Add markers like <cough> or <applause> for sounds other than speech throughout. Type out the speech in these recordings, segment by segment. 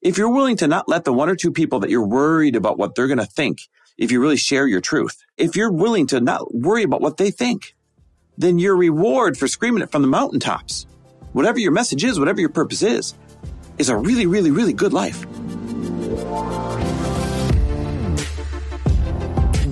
If you're willing to not let the one or two people that you're worried about what they're going to think, if you really share your truth, if you're willing to not worry about what they think, then your reward for screaming it from the mountaintops, whatever your message is, whatever your purpose is, is a really, really, really good life.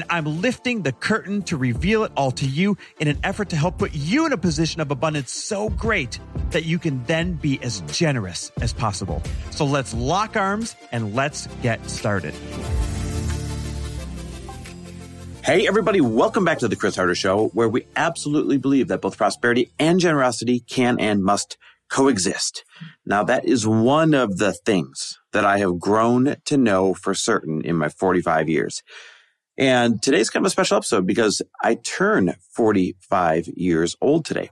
and I'm lifting the curtain to reveal it all to you in an effort to help put you in a position of abundance so great that you can then be as generous as possible. So let's lock arms and let's get started. Hey, everybody, welcome back to the Chris Harder Show, where we absolutely believe that both prosperity and generosity can and must coexist. Now, that is one of the things that I have grown to know for certain in my 45 years. And today's kind of a special episode because I turn 45 years old today.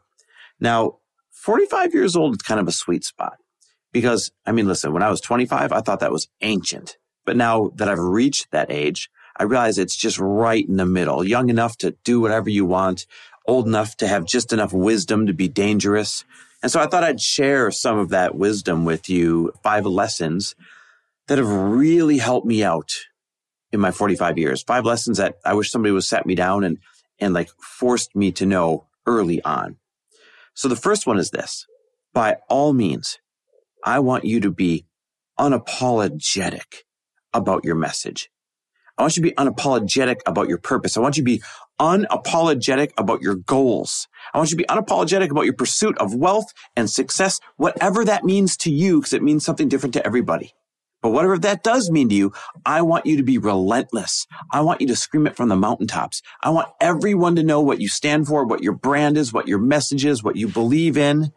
Now, 45 years old is kind of a sweet spot because, I mean, listen, when I was 25, I thought that was ancient. But now that I've reached that age, I realize it's just right in the middle, young enough to do whatever you want, old enough to have just enough wisdom to be dangerous. And so I thought I'd share some of that wisdom with you, five lessons that have really helped me out in my 45 years. Five lessons that I wish somebody would sat me down and, and like forced me to know early on. So the first one is this. By all means, I want you to be unapologetic about your message. I want you to be unapologetic about your purpose. I want you to be unapologetic about your goals. I want you to be unapologetic about your pursuit of wealth and success, whatever that means to you, because it means something different to everybody. But whatever that does mean to you, I want you to be relentless. I want you to scream it from the mountaintops. I want everyone to know what you stand for, what your brand is, what your message is, what you believe in,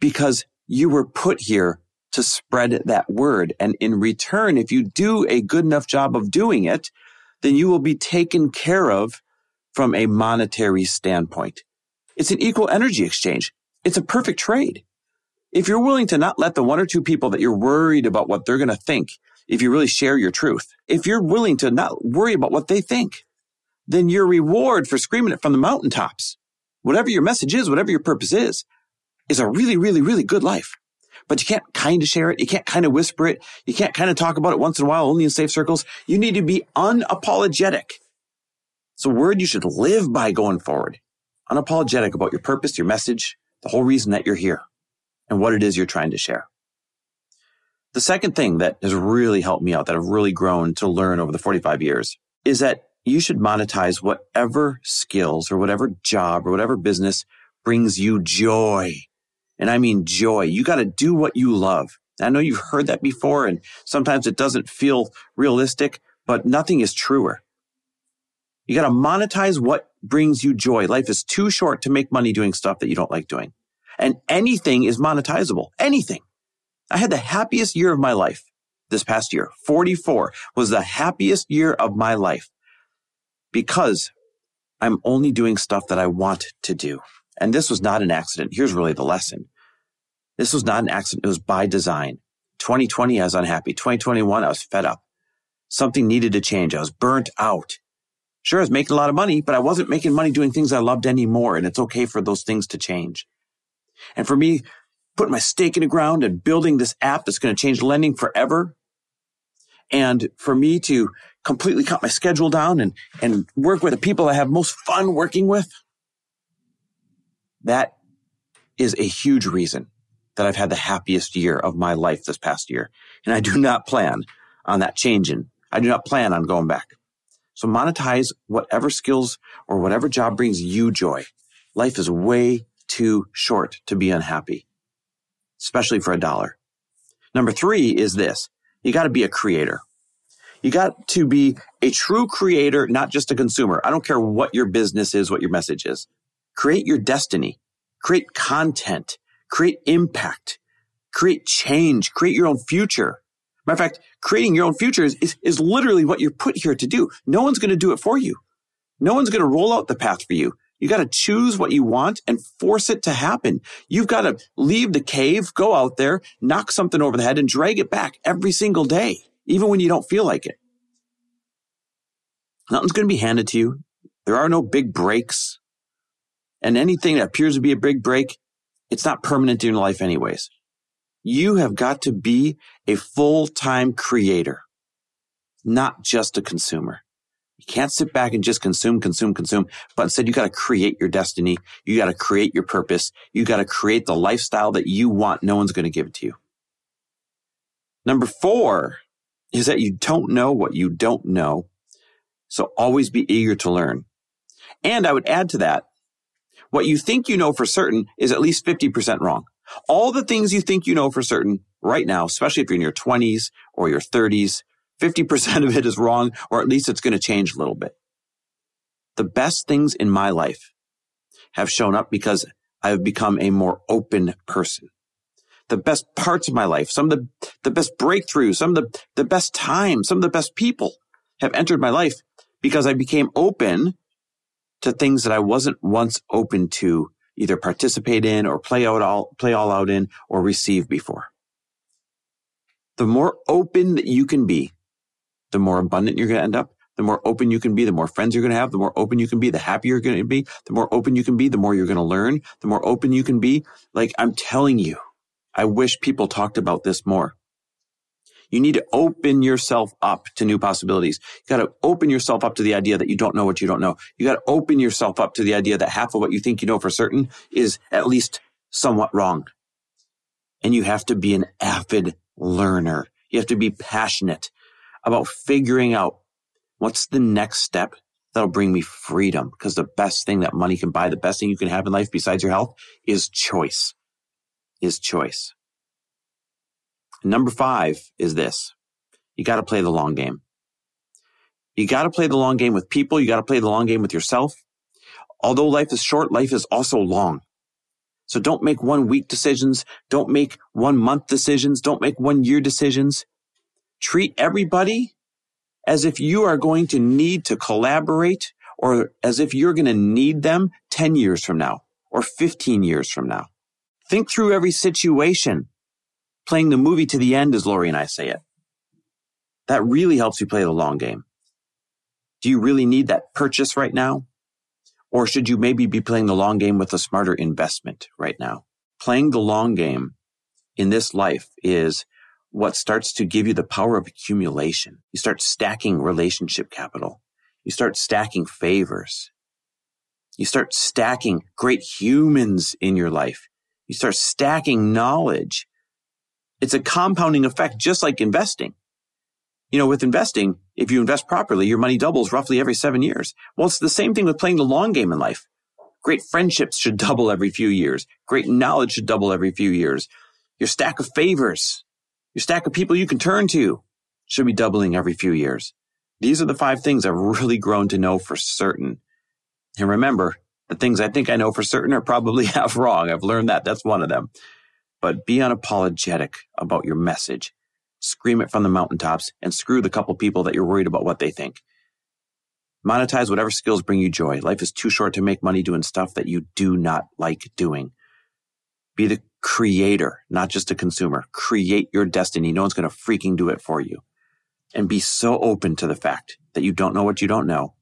because you were put here to spread that word. And in return, if you do a good enough job of doing it, then you will be taken care of from a monetary standpoint. It's an equal energy exchange. It's a perfect trade. If you're willing to not let the one or two people that you're worried about what they're going to think, if you really share your truth, if you're willing to not worry about what they think, then your reward for screaming it from the mountaintops, whatever your message is, whatever your purpose is, is a really, really, really good life. But you can't kind of share it. You can't kind of whisper it. You can't kind of talk about it once in a while, only in safe circles. You need to be unapologetic. It's a word you should live by going forward. Unapologetic about your purpose, your message, the whole reason that you're here and what it is you're trying to share. The second thing that has really helped me out, that I've really grown to learn over the 45 years, is that you should monetize whatever skills or whatever job or whatever business brings you joy. And I mean joy. You got to do what you love. I know you've heard that before and sometimes it doesn't feel realistic, but nothing is truer. You got to monetize what brings you joy. Life is too short to make money doing stuff that you don't like doing and anything is monetizable. Anything. I had the happiest year of my life this past year. 44 was the happiest year of my life because I'm only doing stuff that I want to do. And this was not an accident. Here's really the lesson. This was not an accident. It was by design. 2020, I was unhappy. 2021, I was fed up. Something needed to change. I was burnt out. Sure, I was making a lot of money, but I wasn't making money doing things I loved anymore. And it's okay for those things to change. And for me, putting my stake in the ground and building this app that's going to change lending forever. And for me to completely cut my schedule down and, and work with the people I have most fun working with. That is a huge reason that I've had the happiest year of my life this past year. And I do <laughs> not plan on that changing. I do not plan on going back. So monetize whatever skills or whatever job brings you joy. Life is way too short to be unhappy, especially for a dollar. Number three is this. You got to be a creator. You got to be a true creator, not just a consumer. I don't care what your business is, what your message is. Create your destiny, create content, create impact, create change, create your own future. Matter of fact, creating your own future is, is, is literally what you're put here to do. No one's going to do it for you. No one's going to roll out the path for you. You got to choose what you want and force it to happen. You've got to leave the cave, go out there, knock something over the head and drag it back every single day, even when you don't feel like it. Nothing's going to be handed to you. There are no big breaks. And anything that appears to be a big break, it's not permanent in your life anyways. You have got to be a full-time creator, not just a consumer. You can't sit back and just consume, consume, consume, but instead you got to create your destiny. You got to create your purpose. You got to create the lifestyle that you want. No one's going to give it to you. Number four is that you don't know what you don't know. So always be eager to learn. And I would add to that, what you think you know for certain is at least 50% wrong. All the things you think you know for certain right now, especially if you're in your 20s or your 30s 50% of it is wrong, or at least it's going to change a little bit. The best things in my life have shown up because I've become a more open person. The best parts of my life, some of the, the best breakthroughs, some of the, the best times, some of the best people have entered my life because I became open to things that I wasn't once open to either participate in or play out all, play all out in or receive before. The more open that you can be the more abundant you're going to end up, the more open you can be, the more friends you're going to have, the more open you can be, the happier you're going to be, the more open you can be, the more you're going to learn, the more open you can be. Like I'm telling you, I wish people talked about this more. You need to open yourself up to new possibilities. You got to open yourself up to the idea that you don't know what you don't know. You got to open yourself up to the idea that half of what you think you know for certain is at least somewhat wrong. And you have to be an avid learner. You have to be passionate about figuring out what's the next step that'll bring me freedom. Because the best thing that money can buy, the best thing you can have in life besides your health is choice, is choice. number five is this. You got to play the long game. You got to play the long game with people. You got to play the long game with yourself. Although life is short, life is also long. So don't make one week decisions. Don't make one month decisions. Don't make one year decisions treat everybody as if you are going to need to collaborate or as if you're going to need them 10 years from now or 15 years from now. Think through every situation, playing the movie to the end, as Lori and I say it. That really helps you play the long game. Do you really need that purchase right now? Or should you maybe be playing the long game with a smarter investment right now? Playing the long game in this life is what starts to give you the power of accumulation. You start stacking relationship capital. You start stacking favors. You start stacking great humans in your life. You start stacking knowledge. It's a compounding effect, just like investing. You know, with investing, if you invest properly, your money doubles roughly every seven years. Well, it's the same thing with playing the long game in life. Great friendships should <laughs> double every few years. Great knowledge should double every few years. Your stack of favors your stack of people you can turn to should be doubling every few years. These are the five things I've really grown to know for certain. And remember, the things I think I know for certain are probably <laughs> half wrong. I've learned that. That's one of them. But be unapologetic about your message. Scream it from the mountaintops and screw the couple people that you're worried about what they think. Monetize whatever skills bring you joy. Life is too short to make money doing stuff that you do not like doing. Be the creator, not just a consumer. Create your destiny. No one's going to freaking do it for you. And be so open to the fact that you don't know what you don't know.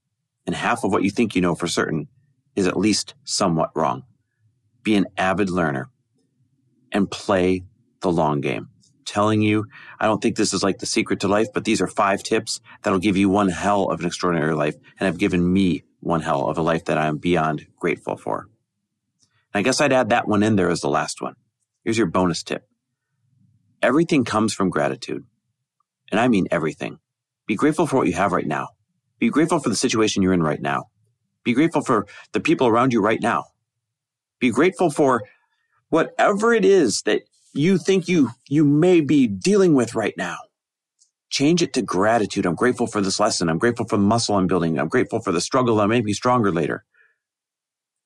And half of what you think you know for certain is at least somewhat wrong. Be an avid learner and play the long game. telling you, I don't think this is like the secret to life, but these are five tips that'll give you one hell of an extraordinary life and have given me one hell of a life that I am beyond grateful for. And I guess I'd add that one in there as the last one. Here's your bonus tip. Everything comes from gratitude. And I mean everything. Be grateful for what you have right now. Be grateful for the situation you're in right now. Be grateful for the people around you right now. Be grateful for whatever it is that you think you, you may be dealing with right now. Change it to gratitude. I'm grateful for this lesson. I'm grateful for the muscle I'm building. I'm grateful for the struggle that may be stronger later.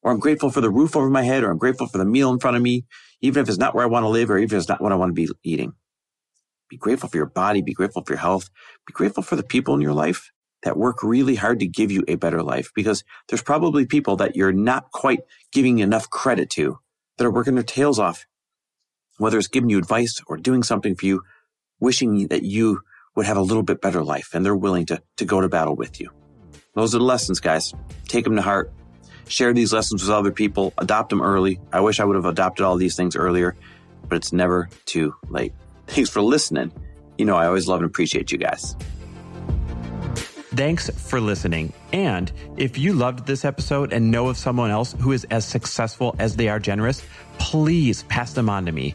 Or I'm grateful for the roof over my head, or I'm grateful for the meal in front of me, even if it's not where I want to live, or even if it's not what I want to be eating. Be grateful for your body. Be grateful for your health. Be grateful for the people in your life that work really hard to give you a better life because there's probably people that you're not quite giving enough credit to that are working their tails off, whether it's giving you advice or doing something for you, wishing that you would have a little bit better life and they're willing to, to go to battle with you. Those are the lessons, guys. Take them to heart. Share these lessons with other people. Adopt them early. I wish I would have adopted all these things earlier, but it's never too late. Thanks for listening. You know, I always love and appreciate you guys. Thanks for listening. And if you loved this episode and know of someone else who is as successful as they are generous, please pass them on to me.